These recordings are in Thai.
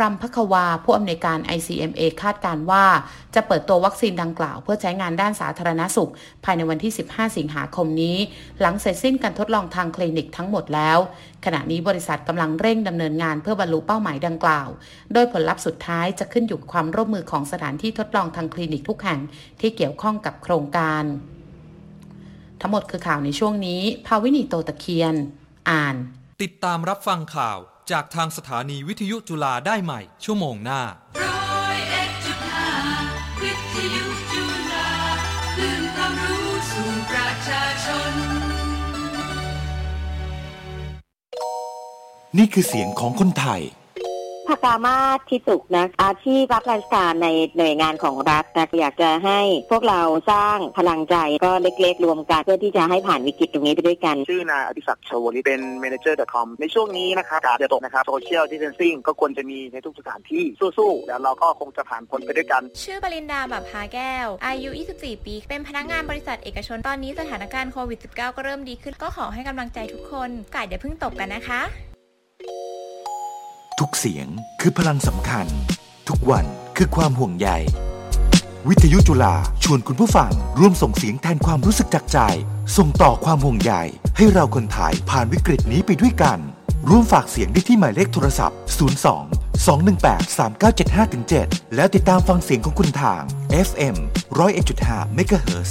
รัมพัควา ผู้อำนวยการ ICMA คาดการว่า จะเปิดตัววัคซีนดังกล่าว เพื่อใช้งานด้านสาธารณสุข ภายในวันที่ 15 สิงหาคมนี้ หลังเสร็จสิ้นการทดลองทางคลินิกทั้งหมดแล้ว ขณะนี้บริษัทกำลังเร่งดำเนินงานเพื่อบรรลุเป้าหมายดังกล่าว โดยผลลัพธ์สุดท้ายจะขึ้นอยู่กับความร่วมมือของสถานที่ทดลองทางคลินิกทุกแห่งที่เกี่ยวข้องกับโครงการ ทั้งหมดคือข่าวในช่วงนี้ ภาวินีโตตะเคียน อ่าน ติดตามรับฟังข่าว จากทางสถานีวิทยุจุฬาได้ใหม่ ชั่วโมงหน้าวิทยุจุฬาคลื่นความรู้สู่ประชาชน นี่คือเสียงของคนไทย พกามาศที่สุขนะอาชีพรับราชการในหน่วยงานของรัฐนะอยากจะให้พวกเราสร้างพลังใจก็เล็กๆ รวมกันเพื่อที่จะให้ผ่านวิกฤตตรงนี้ไปด้วยกัน ชื่อนายอภิศักดิ์ชวลิตเป็น manager.com ในช่วงนี้นะครับการจะตกนะครับ social distancing ก็ควรจะมีในทุกสถานที่สู้ๆแล้วเราก็คงจะผ่านพ้นไปด้วยกัน ชื่อปรินดาแบบพาแก้ว อายุ 24 ปี เป็นพนักงานบริษัทเอกชนตอนนี้สถานการณ์โควิด -19 ก็เริ่มดีขึ้นก็ขอให้กำลังใจทุกคนกาดอย่าเพิ่งตกกันนะคะ ทุกเสียงคือพลังสำคัญ ทุกวันคือความห่วงใย วิทยุจุฬาชวนคุณผู้ฟัง ร่วมส่งเสียงแทนความรู้สึกจากใจ ส่งต่อความห่วงใย ให้เราคนไทยผ่านวิกฤตนี้ไปด้วยกัน ร่วมฝากเสียงได้ที่หมายเลขโทรศัพท์ 02 218 3975-7 แล้วติดตามฟังเสียงของคุณทาง FM 101.5 MHz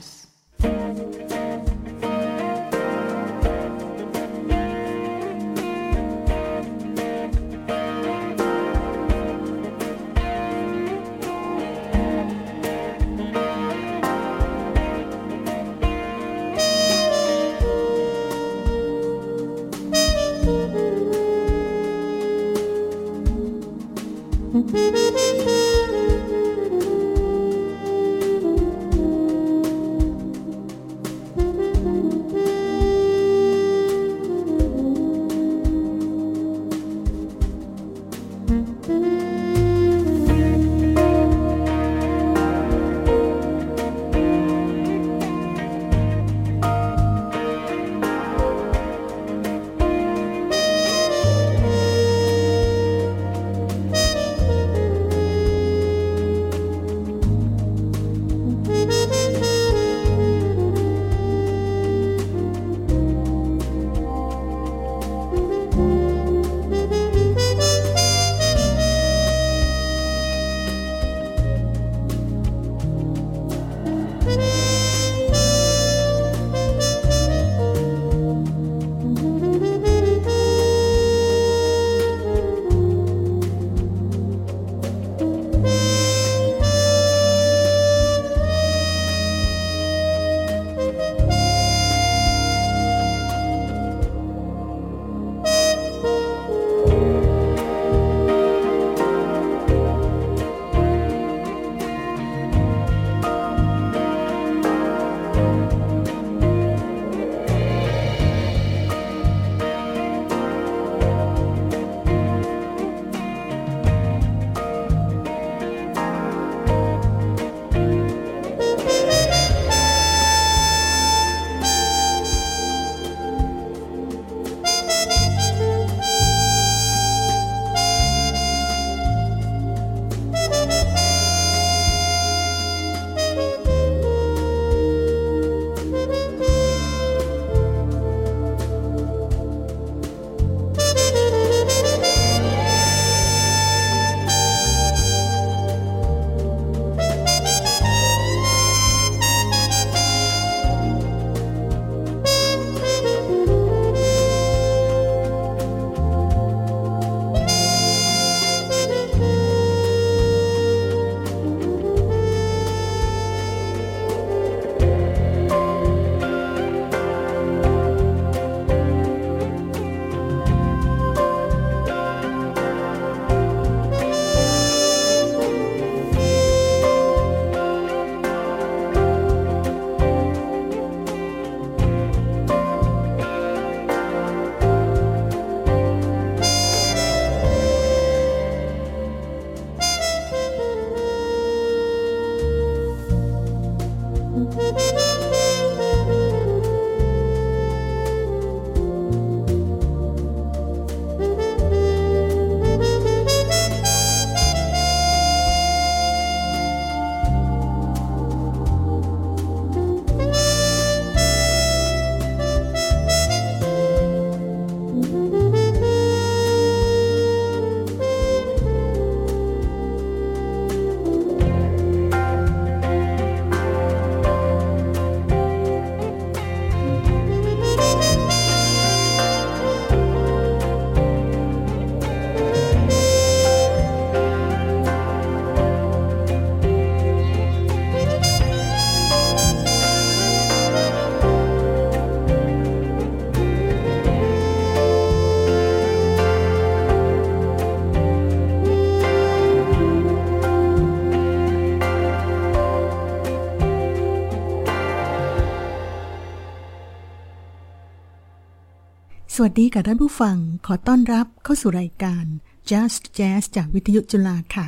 สวัสดีกับท่านผู้ฟัง ขอต้อนรับเข้าสู่รายการ Just Jazz จากวิทยุจุฬาค่ะ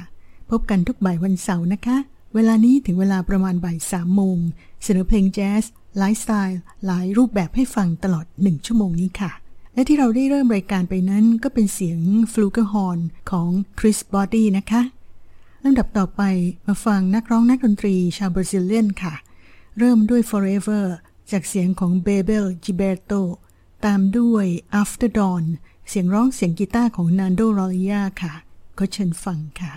พบกันทุกบ่ายวันเสาร์นะคะ เวลานี้ถึงเวลาประมาณบ่ายสามโมง เสนอเพลงแจ๊สหลายสไตล์หลายรูปแบบให้ฟังตลอดหนึ่งชั่วโมงนี้ค่ะ และที่เราได้เริ่มรายการไปนั้นก็เป็นเสียง flugelhorn ของ Chris Botti นะคะลำดับต่อไปมาฟังนักร้องนักดนตรีชาว Brazilian ค่ะ เริ่มด้วย Forever จากเสียงของเบเบลจิเบโต ตามด้วย After Dawn เสียงร้องเสียงกีตาร์ของนันโดรอลิยาค่ะ ก็เชิญฟังค่ะ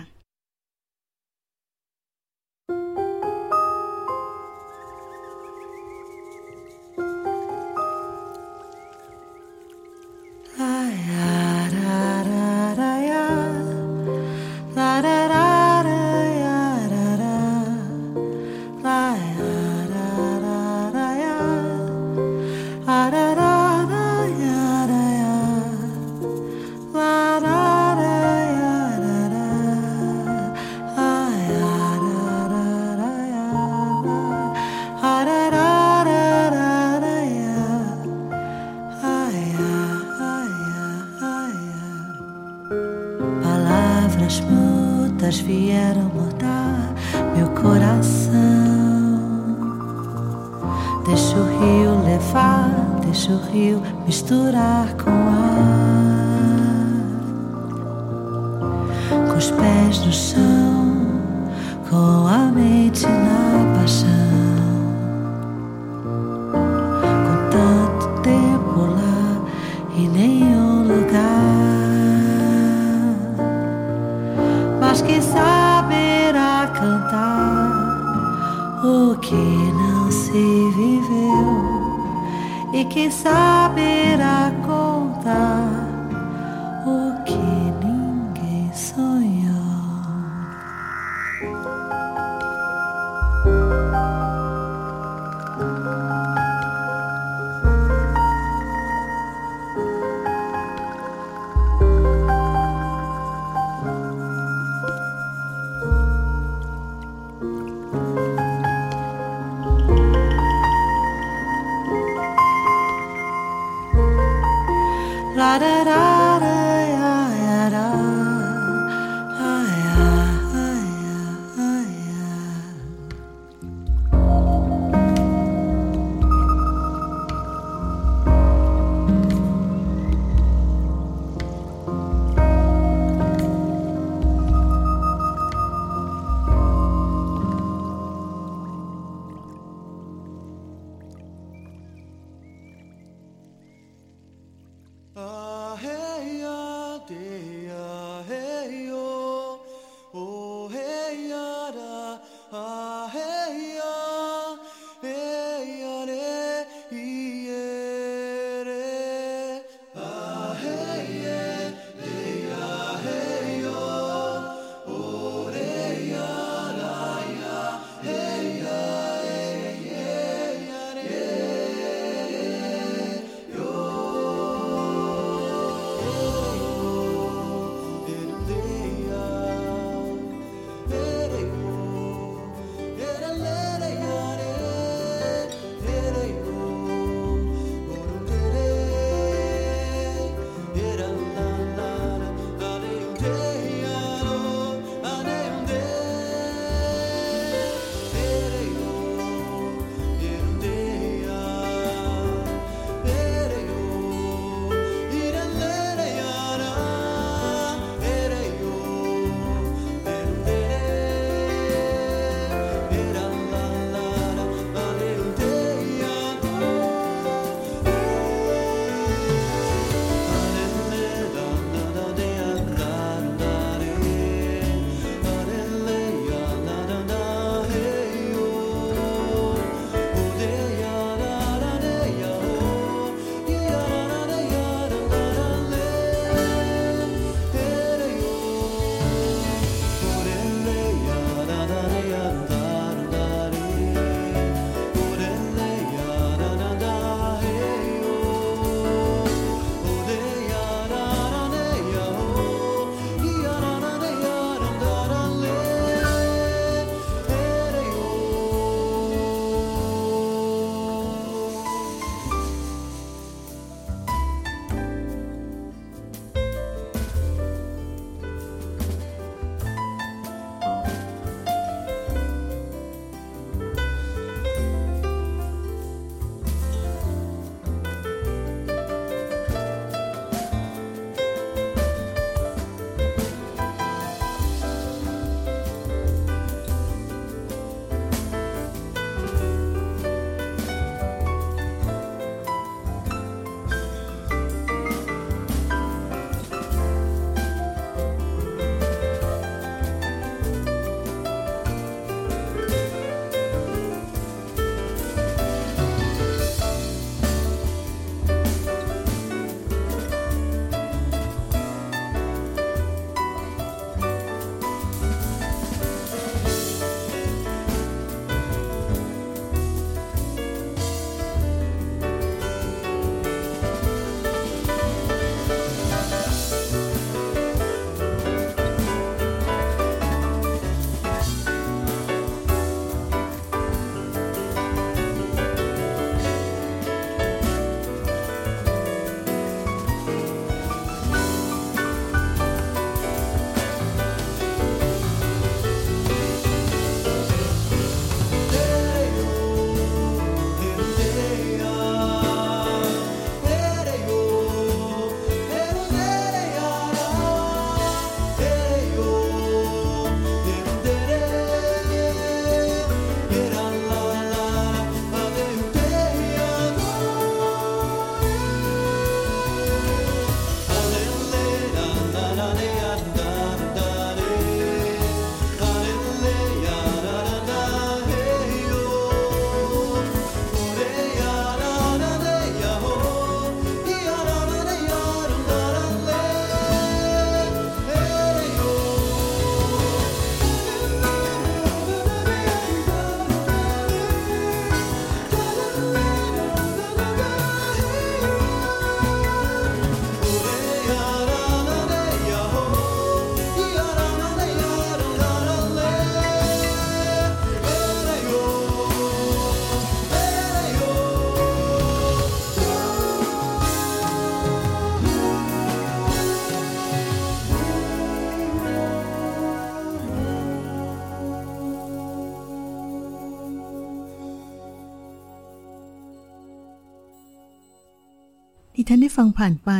ฟังผ่านไป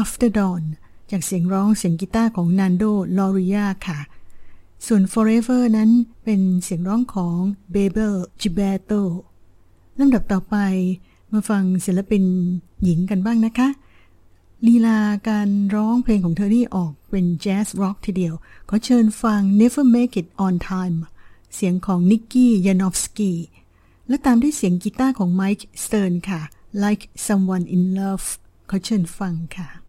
After Dawn จากเสียงร้องเสียงกีตาร์ของนันโดลอริยาค่ะ ส่วน Forever นั้นเป็นเสียงร้องของ b a b e l Gilberto ลำดับต่อไปมาฟังศิลปินหญิงกันบ้างนะคะ ลีลาการร้องเพลงของเธอนี่ออกเป็นแจ๊สร็อกทีเดียว ขอเชิญฟัง Never Make It On Time เสียงของนิกกี้ยานอฟสกี้และตามด้วยเสียงกีตาร์ของไมค์สเติร์นค่ะ Like Someone in Love ขอเชิญฟังค่ะ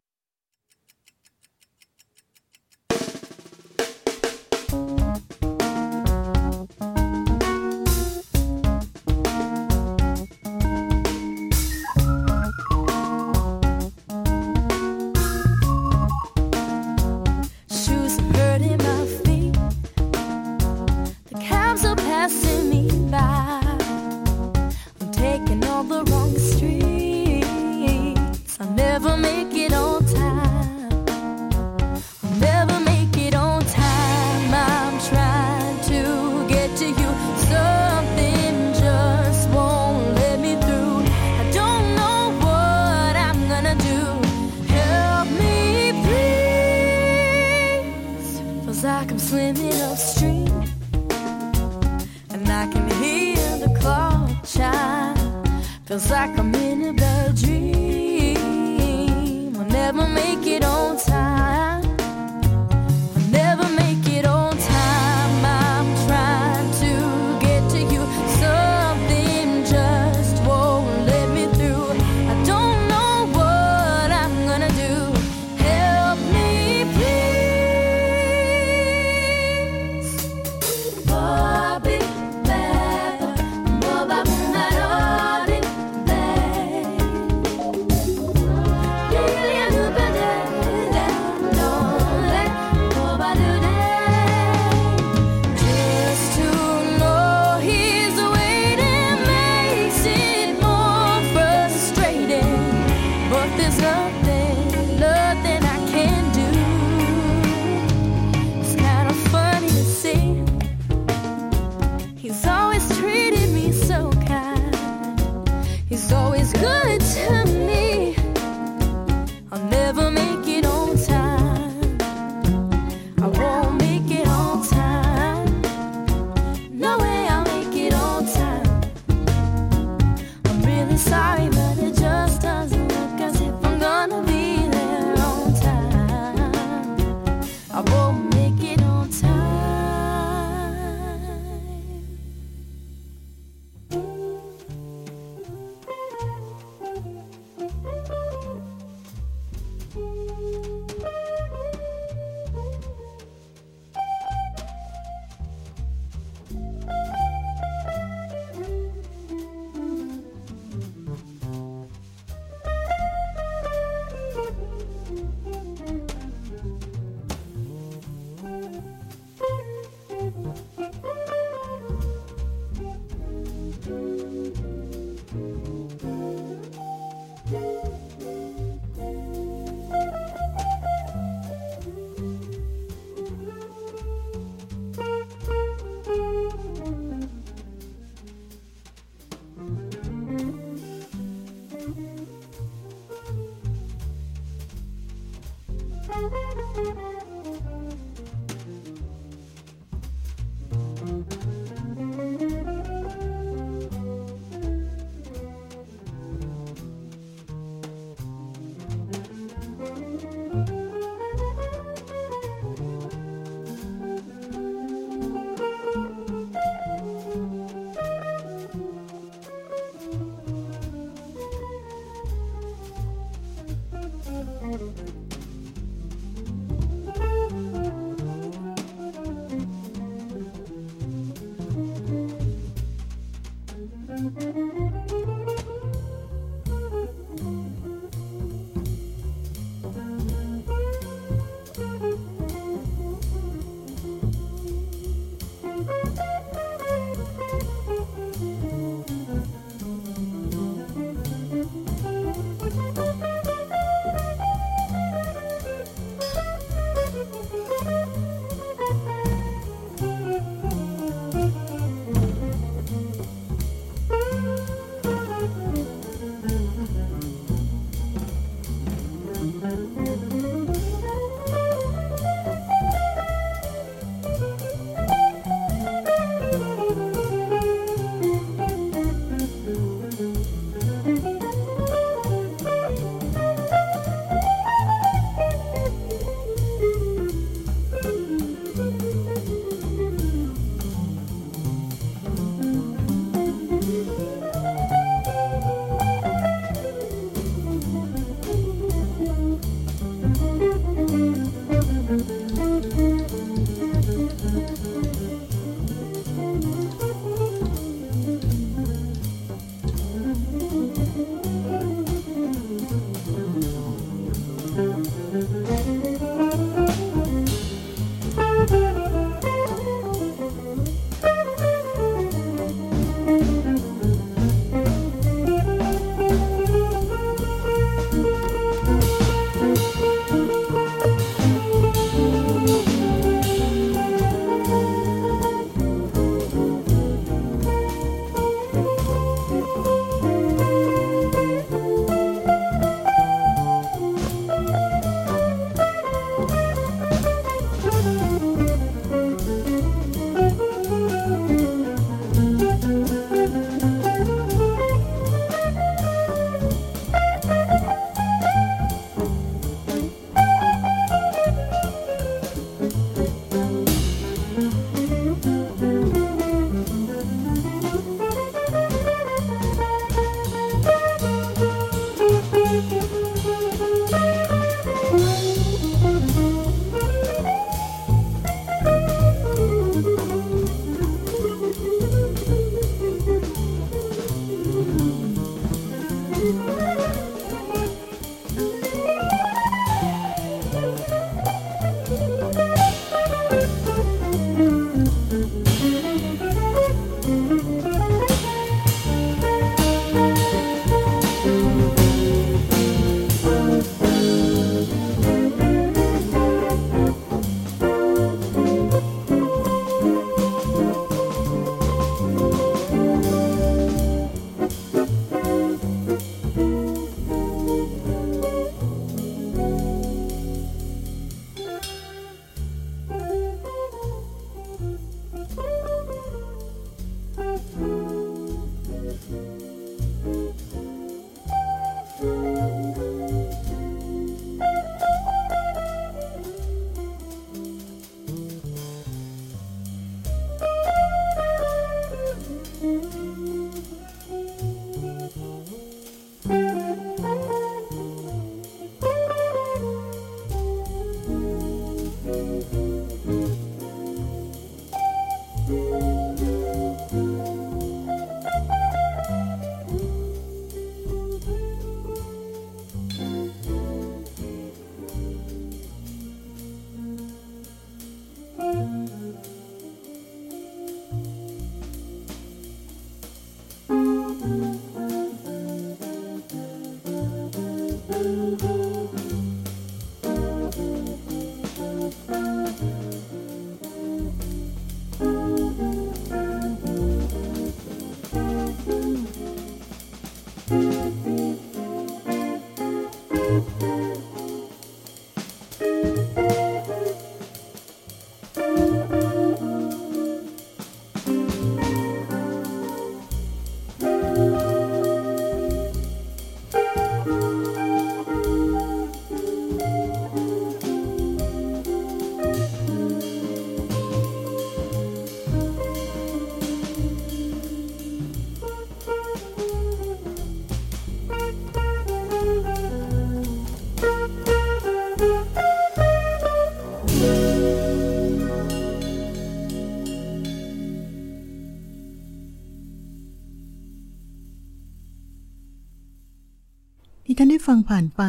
ฟังผ่านไป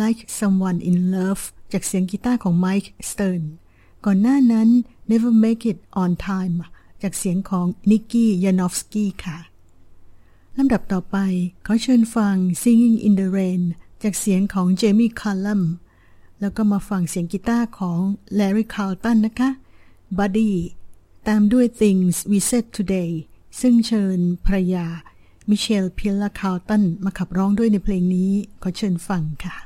Like Someone in Love จากเสียงกีตาร์ของ Mike Stern ก่อนหน้านั้น Never Make It On Time จากเสียงของ Nicky Yanofsky ค่ะลำดับต่อไปขอเชิญฟัง Singing in the Rain จากเสียงของ Jamie Cullum แล้วก็มาฟังเสียงกีตาร์ของ Larry Carlton นะคะ Buddy ตามด้วย Things We Said Today ซึ่งเชิญภรรยา มิเชลพิลลาคาวตันมาขับร้องด้วยในเพลงนี้ขอเชิญฟังค่ะ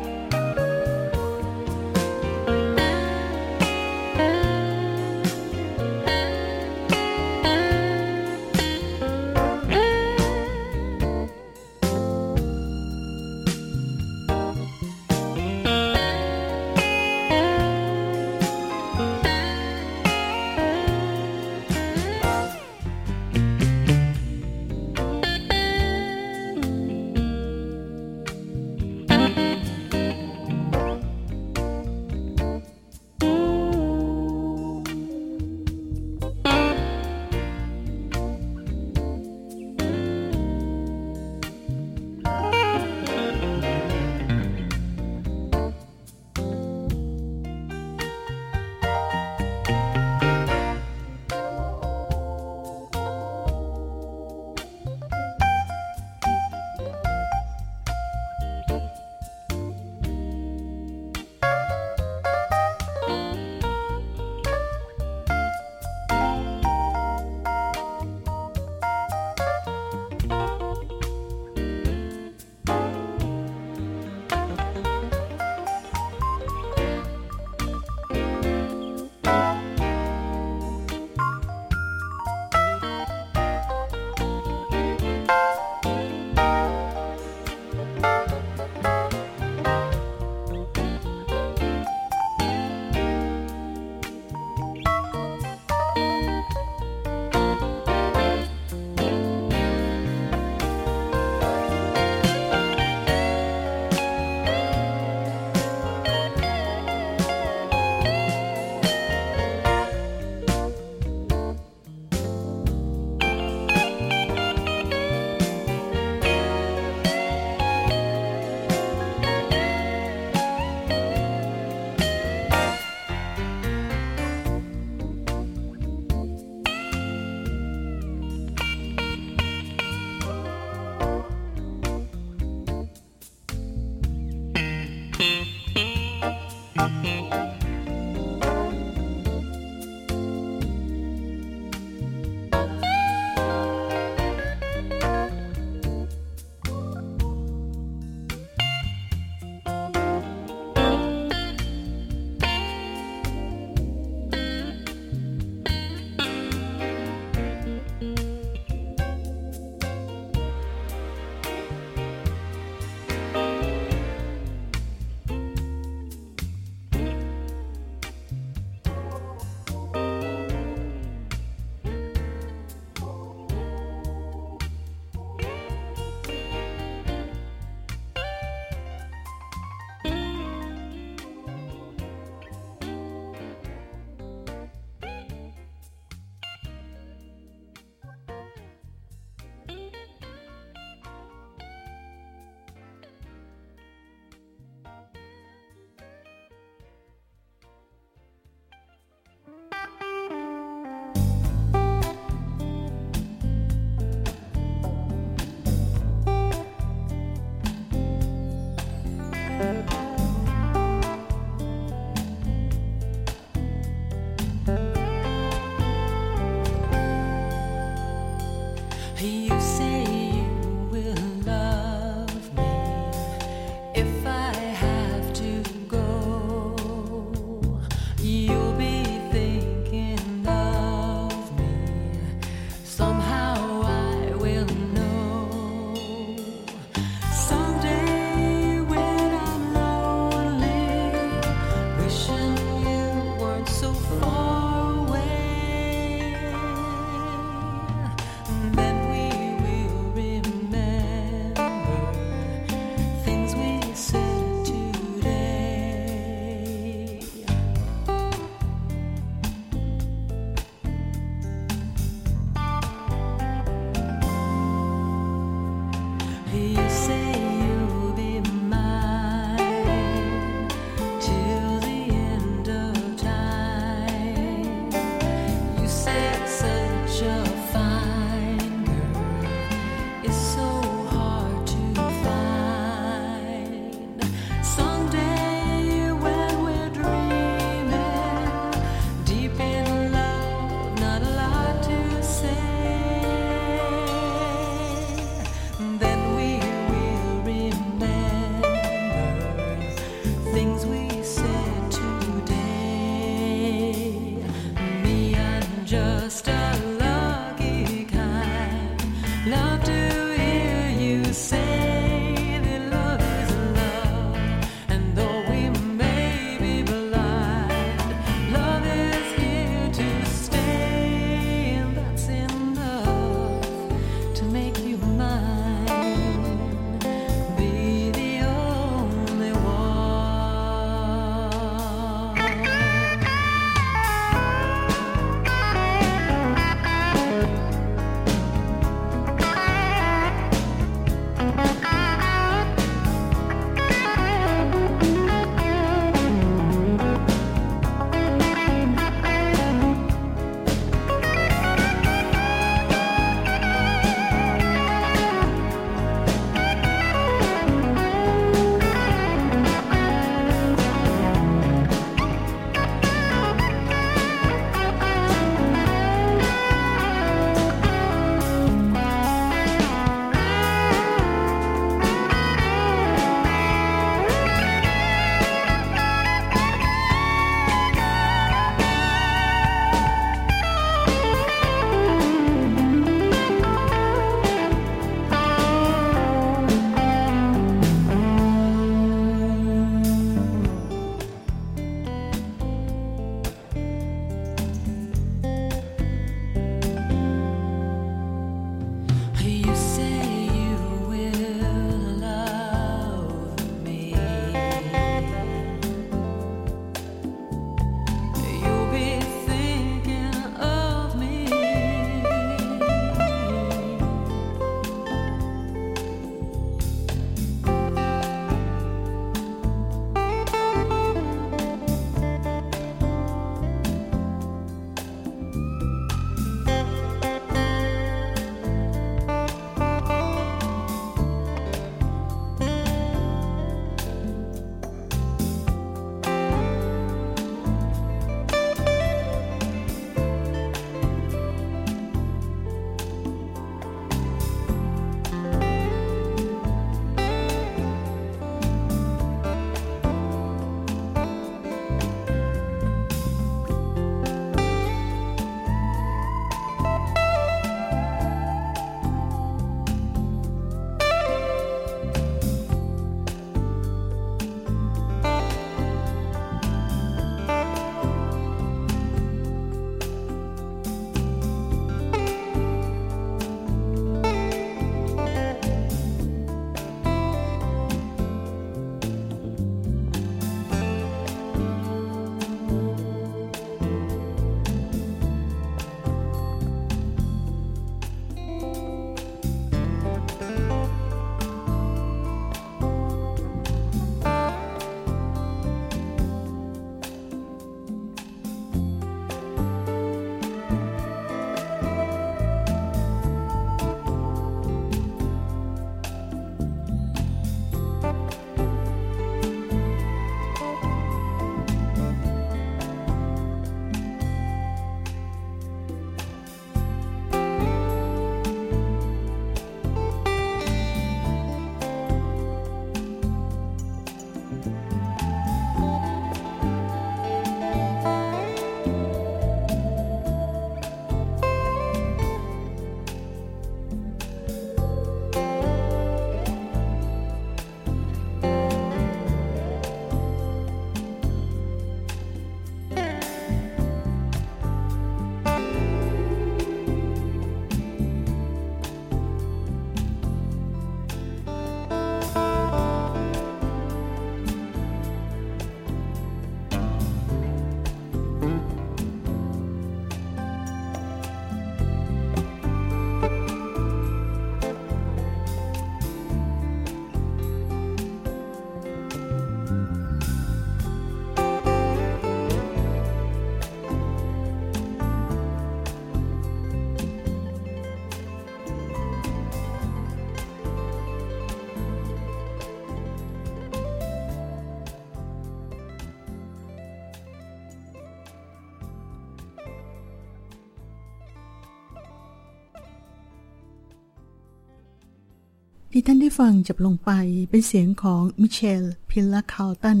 ท่านได้ฟังจบลงไปเป็นเสียงของมิเชลพิลลาคาลตัน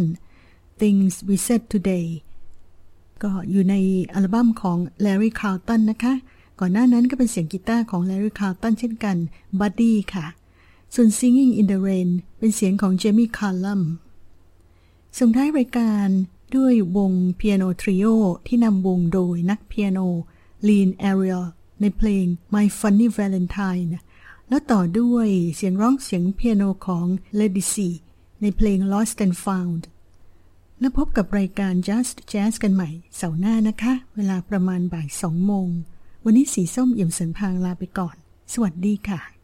Things We Said Today ก็อยู่ในอัลบั้มของ Larry Carlton นะคะ ก่อนหน้านั้นก็เป็นเสียงกีตาร์ของ Larry Carlton เช่นกัน Buddy ค่ะ ส่วน Singing in the Rain เป็นเสียงของ Jamie Cullum ส่งท้ายรายการด้วยวงเปียโนทริโอที่นำวงโดยนักเปียโน Lean Ariel ในเพลง My Funny Valentine แล้วต่อด้วยเสียงร้องเสียงเปียโนของ Lady C ในเพลง Lost and Found แล้วพบกับรายการ Just Jazz กันใหม่เสาร์หน้านะคะ เวลาประมาณบ่ายสองโมง วันนี้สีส้มเอี่ยมสันพางลาไปก่อน สวัสดีค่ะ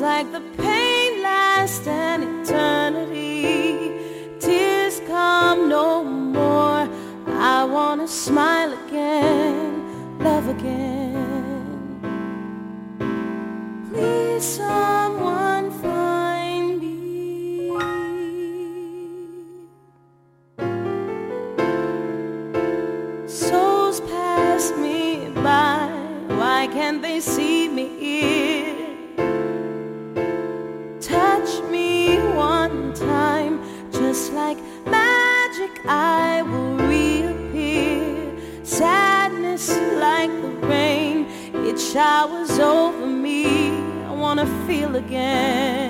Like the pain lasts an eternity. Tears come no more. I wanna smile again, love again. Showers over me. I wanna feel again.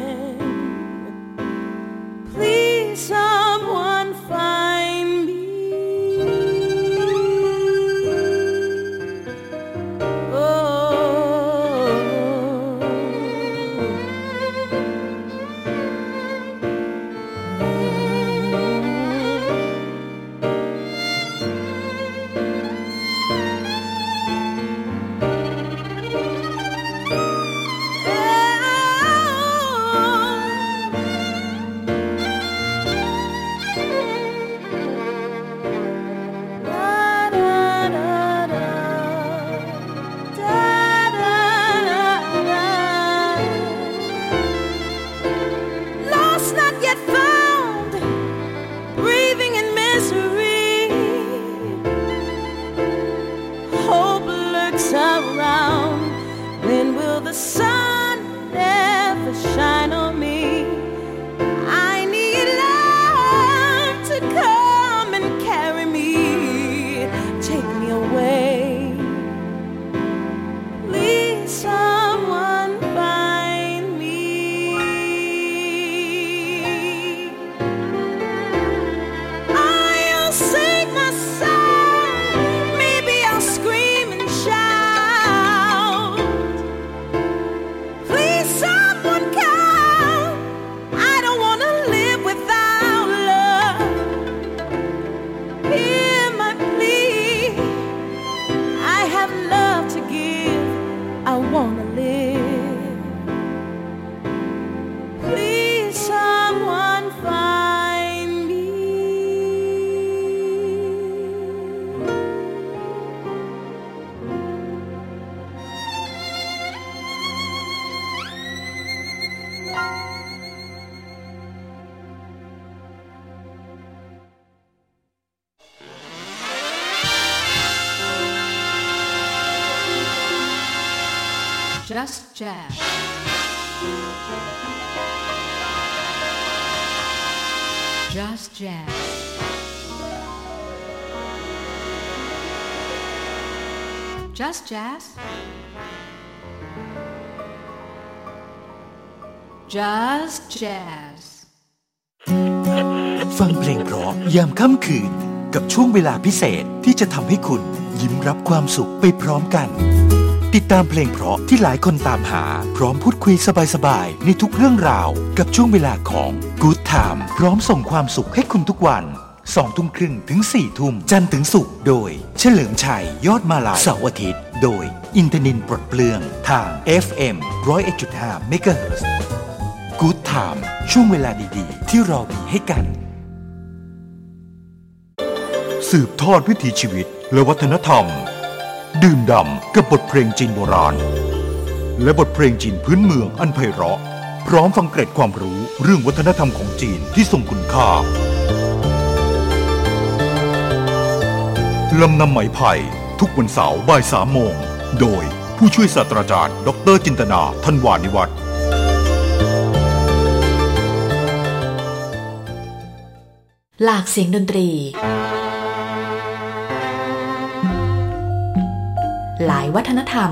Jazz. Just Jazz. ฟังเพลงเพราะยามค่ำคืน กับช่วงเวลาพิเศษที่จะทำให้คุณยิ้มรับความสุขไปพร้อมกัน ติดตามเพลงเพราะที่หลายคนตามหา พร้อมพูดคุยสบายๆ ในทุกเรื่องราว กับช่วงเวลาของ Good Time พร้อมส่งความสุขให้คุณทุกวันสองทุ่มครึ่งถึง4ี่ทุ่มจันทร์ถึงศุกร์โดย เฉลิมชัยยอดมาลายเสาร์อาทิตย์ โดยอินทนินปลดเปลืองทาง FM 101.5 MHz Good Time ช่วงเวลาดีๆ ที่เรามีให้กัน สืบทอดวิถีชีวิตและวัฒนธรรม ดื่มด่ำกับบทเพลงจีนโบราณ และบทเพลงจีนพื้นเมืองอันไพเราะ พร้อมฟังเกร็ดความรู้เรื่องวัฒนธรรมของจีนที่ทรงคุณค่าลำนำไหมไผ่ ทุกวันเสาร์บ่ายสามโมง โดยผู้ช่วยศาสตราจารย์ ดรจินตนาทันวานิวัฒน์หลากเสียงดนตรี หลายวัฒนธรรม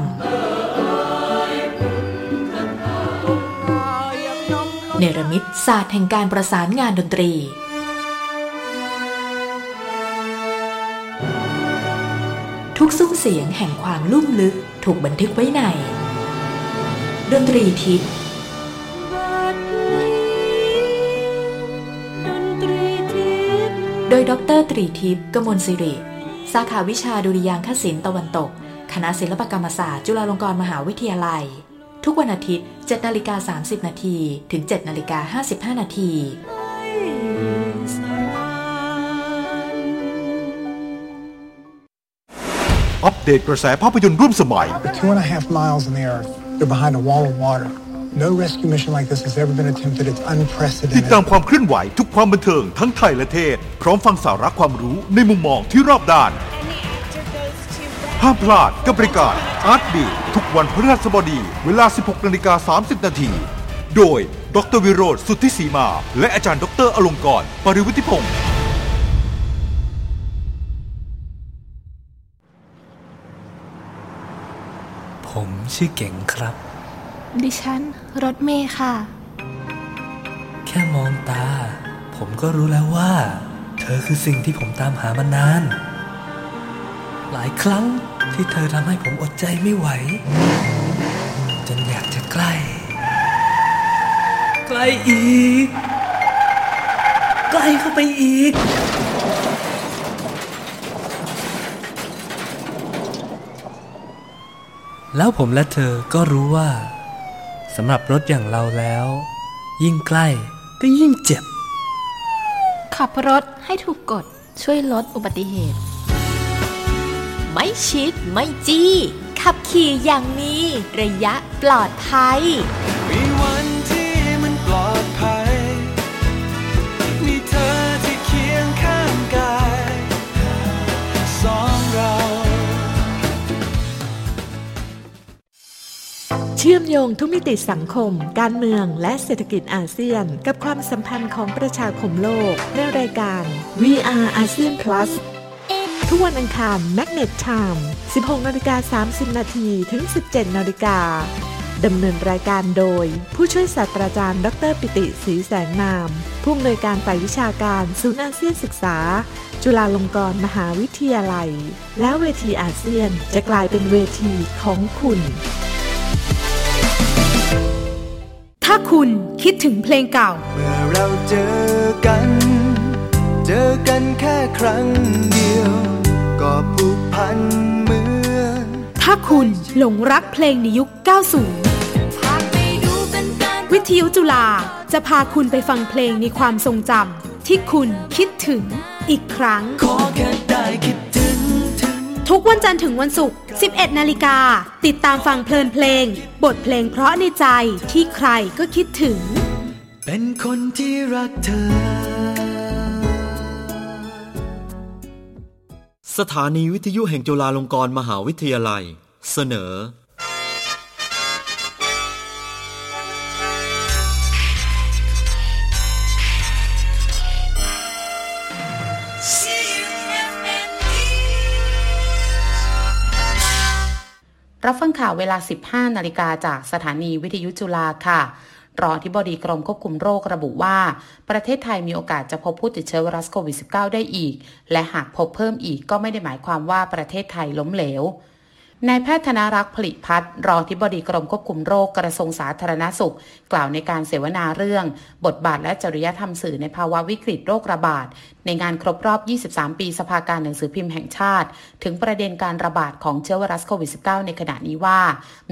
เนรมิตศาสตร์แห่งการประสานงานดนตรี กซุ้มเสียงแห่งความลุ่มลึกถูกบันทึกไว้ใน ดนตรีทิพย์โดยดรตรีทิพย์กมลสิริ สาขาวิชาดุริยางคศิลป์ตะวันตก คณะศิลปกรรมศาสตร์ จุฬาลงกรณ์มหาวิทยาลัย ทุกวันอาทิตย์7นาฬิกา30 นาทีถึง7นาฬิกา55 นาที อัปเดตกระแสภาพยนตร์ร่วมสมัย They're two and a half miles in the earth. They're behind a wall of water. No rescue mission like this has ever been attempted. It's ติด unprecedented. ตามความเคลื่อนไหวทุกความบันเทิงทั้งไทยและเทศ พร้อมฟังสาระความรู้ในมุมมองที่รอบด้านห้ามพลาดกับรายการอาร์ตบีทุกวันพฤหัสบดี เวลา 16นาฬิกา30 นาที โดยดรวิโรธสุทธิศรีมา และอาจารย์ดรอลงกรณ์ปริวุฒิพงศ์ ผมชื่อเก่งครับ ดิฉัน รถเมย์ค่ะ แค่มองตา ผมก็รู้แล้วว่า เธอคือสิ่งที่ผมตามหามานาน หลายครั้งที่เธอทำให้ผมอดใจไม่ไหว จนอยากจะใกล้ ใกล้อีก ใกล้เข้าไปอีก แล้วผมและเธอก็รู้ว่าสำหรับรถอย่างเราแล้ว ยิ่งใกล้ก็ยิ่งเจ็บ ขับรถให้ถูกกฎช่วยลดอุบัติเหตุ ไม่ชิดไม่จี้ ขับขี่อย่างมีระยะปลอดภัย ชื่อมโยงทุกมิติสังคม การเมืองและเศรษฐกิจอาเซียน กับความสัมพันธ์ของประชาคมโลก ในรายการ VR ASEAN Plus ทุกวันอังคาร Magnet Time 16นาฬิกา30 นาทีถึง 17นาฬิกาดำเนินรายการโดย ผู้ช่วยศาสตราจารย์ ดรปิติศรีแสงนาม ผู้อำนวยการฝ่ายวิชาการศูนย์อาเซียนศึกษา จุฬาลงกรณ์มหาวิทยาลัย และเวทีอาเซียนจะกลายเป็นเวทีของคุณ ถ้าคุณคิดถึงเพลงเก่า เมื่อเราเจอกัน เจอกันแค่ครั้งเดียว ก็ผูกพันเหมือนถ้าคุณหลงรักเพลงในยุค 90 วิทยุจุฬาจะพาคุณไปฟังเพลงในความทรงจำที่คุณคิดถึงอีกครั้ง ทุกวันจันทร์ถึงวันศุกร์ 11 นาฬิกา ติดตามฟังเพลินเพลง บทเพลงเพราะในใจที่ใครก็คิดถึง เป็นคนที่รักเธอ สถานีวิทยุแห่งจุฬาลงกรณ์มหาวิทยาลัย เสนอ รับฟังข่าวเวลา 15 นาฬิกาจากสถานีวิทยุจุฬาค่ะ รองอธิบดีกรมควบคุมโรคระบุว่า ประเทศไทยมีโอกาสจะพบผู้ติดเชื้อไวรัสโควิด -19 ได้อีก และหากพบเพิ่มอีกก็ไม่ได้หมายความว่าประเทศไทยล้มเหลวนายแพทย์ธนรักษ์ผลิพัฒน์รองอธิบดีกรมควบคุมโรคกระทรวงสาธารณสุข กล่าวในการเสวนาเรื่อง บทบาทและจริยธรรมสื่อในภาวะวิกฤตโรคระบาด ในงานครบรอบ 23 ปีสภาการหนังสือพิมพ์แห่งชาติ ถึงประเด็นการระบาดของเชื้อไวรัสโควิด -19 ในขณะนี้ว่า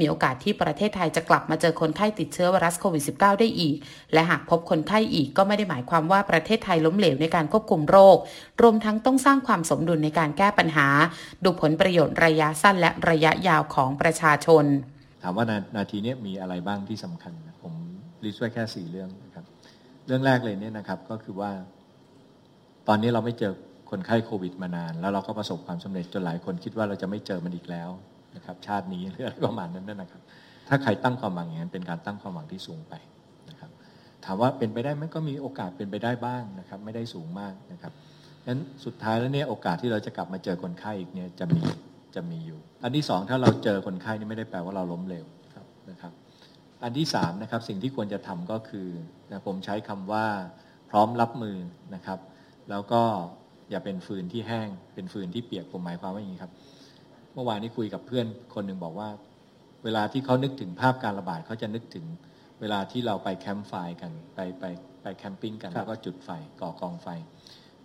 มีโอกาสที่ประเทศไทยจะกลับมาเจอคนไข้ติดเชื้อไวรัสโควิด -19 ได้อีก และหากพบคนไข้อีกก็ไม่ได้หมายความว่าประเทศไทยล้มเหลวในการควบคุมโรค รวมทั้งต้องสร้างความสมดุลในการแก้ปัญหา ดูผลประโยชน์ระยะสั้นและระยะยาวของประชาชน ถามว่านานาทีนี้มีอะไรบ้างที่สำคัญ ผมลิสต์ไว้แค่สี่เรื่องนะครับ เรื่องแรกเลยเนี่ยนะครับก็คือว่า ตอนนี้เราไม่เจอคนไข้โควิดมานาน แล้วเราก็ประสบความสำเร็จจนหลายคนคิดว่าเราจะไม่เจอมันอีกแล้วนะครับชาตินี้หรืออะไรประมาณนั้นนะครับ ถ้าใครตั้งความหวังอย่างนั้นเป็นการตั้งความหวังที่สูงไปนะครับ ถามว่าเป็นไปได้ไหมก็มีโอกาสเป็นไปได้บ้างนะครับ ไม่ได้สูงมากนะครับงั้นสุดท้ายแล้วเนี่ยโอกาสที่เราจะกลับมาเจอคนไข้อีกเนี่ยจะมีจะมีอยู่ อันที่สองถ้าเราเจอคนไข้นี่ไม่ได้แปลว่าเราล้มเหลวนะครับ อันที่สามนะครับสิ่งที่ควรจะทำก็คือนะผมใช้คำว่าพร้อมรับมือนะครับ แล้วก็อย่าเป็นฟืนที่แห้ง เป็นฟืนที่เปียกผมหมายความว่าอย่างนี้ครับ เมื่อวานนี้คุยกับเพื่อนคนหนึ่งบอกว่า เวลาที่เขานึกถึงภาพการระบาดเขาจะนึกถึงเวลาที่เราไปแคมป์ไฟกันไปไปไปแคมปิ้งกันแล้วก็จุดไฟก่อกองไฟ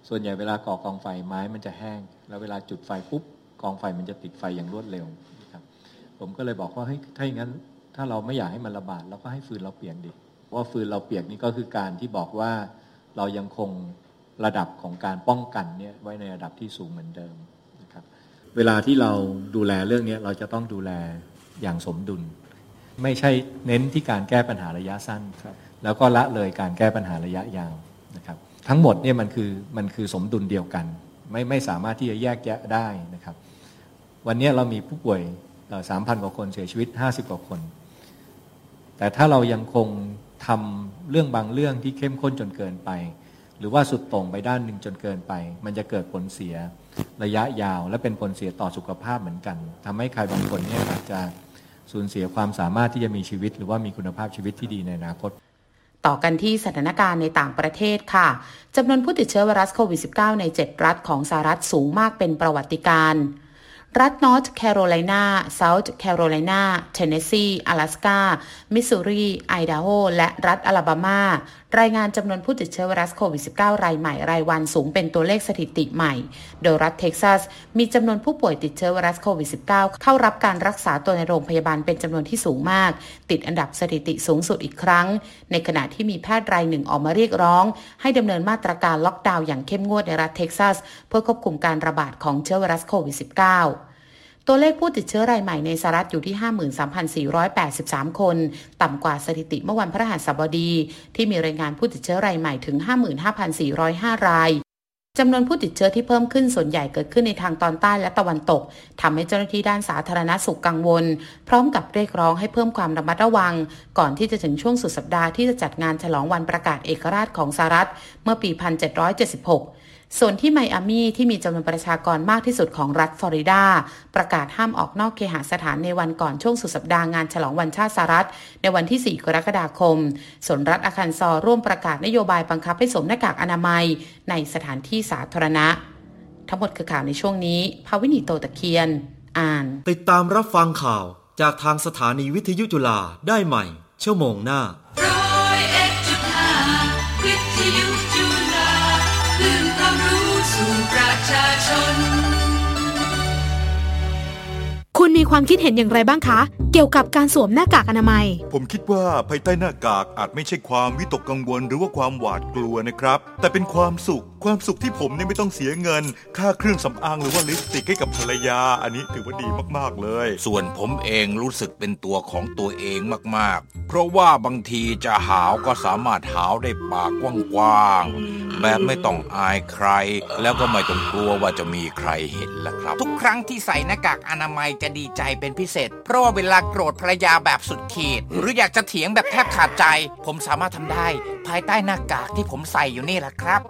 ส่วนใหญ่เวลาก่อกองไฟไม้มันจะแห้ง แล้วเวลาจุดไฟปุ๊บกองไฟมันจะติดไฟอย่างรวดเร็วนะครับ ผมก็เลยบอกว่าเฮ้ยถ้าอย่างนั้น ถ้าเราไม่อยากให้มันระบาดเราก็ให้ฟืนเราเปียกดิว่าฟืนเราเปียกนี่ก็คือการที่บอกว่าเรายังคง ระดับของการป้องกันเนี่ยไว้ในระดับที่สูงเหมือนเดิมนะครับเวลาที่เราดูแลเรื่องนี้เราจะต้องดูแลอย่างสมดุล ไม่ใช่เน้นที่การแก้ปัญหาระยะสั้น แล้วก็ละเลยการแก้ปัญหาระยะยาวนะครับทั้งหมดเนี่ยมันคือมันคือสมดุลเดียวกัน ไม่ไม่สามารถที่จะแยกแยะได้นะครับ วันนี้เรามีผู้ป่วยสามพันกว่าคนเสียชีวิต 50 กว่าคน แต่ถ้าเรายังคงทำเรื่องบางเรื่องที่เข้มข้นจนเกินไป หรือว่าสุดตรงไปด้านหนึ่งจนเกินไป มันจะเกิดผลเสียระยะยาว และเป็นผลเสียต่อสุขภาพเหมือนกัน ทำให้ใครบางคนเนี่ยอาจจะสูญเสียความสามารถที่จะมีชีวิต หรือว่ามีคุณภาพชีวิตที่ดีในอนาคตต่อกันที่สถานการณ์ในต่างประเทศค่ะจำนวนผู้ติดเชื้อไวรัสโควิด -19 ใน 7 รัฐของสหรัฐสูงมากเป็นประวัติการณ์ รัฐนอร์ทแคโรไลนาเซาท์แคโรไลนาเทนเนสซีอลาสกามิสซูรี ไอดาโฮ และรัฐอลาบามารายงานจำนวนผู้ติดเชื้อไวรัสโควิด -19 รายใหม่รายวันสูงเป็นตัวเลขสถิติใหม่ โดยรัฐเท็กซัส มีจำนวนผู้ป่วยติดเชื้อไวรัสโควิด -19 เข้ารับการรักษาตัวในโรงพยาบาลเป็นจำนวนที่สูงมาก ติดอันดับสถิติสูงสุดอีกครั้ง ในขณะที่มีแพทย์รายหนึ่งออกมาเรียกร้อง ให้ดำเนินมาตรการล็อกดาวน์อย่างเข้มงวดในรัฐเท็กซัส เพื่อควบคุมการระบาดของเชื้อไวรัสโควิด -19 ตัวเลขผู้ติดเชื้อรายใหม่ในสหรัฐอยู่ที่ 53,483 คน ต่ำกว่าสถิติเมื่อวันพฤหัสบดี ที่มีรายงานผู้ติดเชื้อรายใหม่ถึง 55,405 รายจำนวนผู้ติดเชื้อที่เพิ่มขึ้นส่วนใหญ่เกิดขึ้นในทางตอนใต้และตะวันตกทำให้เจ้าหน้าที่ด้านสาธารณสุขกังวล พร้อมกับเรียกร้องให้เพิ่มความระมัดระวัง ก่อนที่จะถึงช่วงสุดสัปดาห์ที่จะจัดงานฉลองวันประกาศเอกราชของสหรัฐ เมื่อปี 1776 ส่วนที่ไมอามี่ที่มีจำนวนประชากรมากที่สุดของรัฐฟลอริดา ประกาศห้ามออกนอกเคหสถานในวันก่อนช่วงสุดสัปดาห์งานฉลองวันชาติสหรัฐ ในวันที่ 4 กรกฎาคม ส่วนรัฐอาคันซอร่วมประกาศนโยบายบังคับให้สวมหน้ากากอนามัย ในสถานที่สาธารณะ ทั้งหมดคือข่าวในช่วงนี้ภาวินีโตตะเคียน อ่าน ติดตามรับฟังข่าวจากทางสถานีวิทยุจุฬาได้ใหม่ ชั่วโมงหน้า คุณมีความคิดเห็นอย่างไรบ้างคะ เกี่ยวกับการสวมหน้ากากอนามัย ผมคิดว่าภายใต้หน้ากากอาจไม่ใช่ความวิตกกังวลหรือว่าความหวาดกลัวนะครับ แต่เป็นความสุข ความสุขที่ผมเนี่ยไม่ต้องเสียเงิน ค่าเครื่องสำอางหรือว่าลิปสติกให้กับภรรยา อันนี้ถือว่าดีมากๆเลย ส่วนผมเองรู้สึกเป็นตัวของตัวเองมากๆ เพราะว่าบางทีจะหาวก็สามารถหาวได้ปากกว้างๆแบบไม่ต้องอายใคร แล้วก็ไม่ต้องกลัวว่าจะมีใครเห็นละครับ ทุกครั้งที่ใส่หน้ากากอนามัยจะดีใจเป็นพิเศษ เพราะว่าเวลาโกรธภรรยาแบบสุดขีด หรืออยากจะเถียงแบบแทบขาดใจ ผมสามารถทำได้ ภายใต้หน้ากากที่ผมใส่อยู่นี่แหละครับ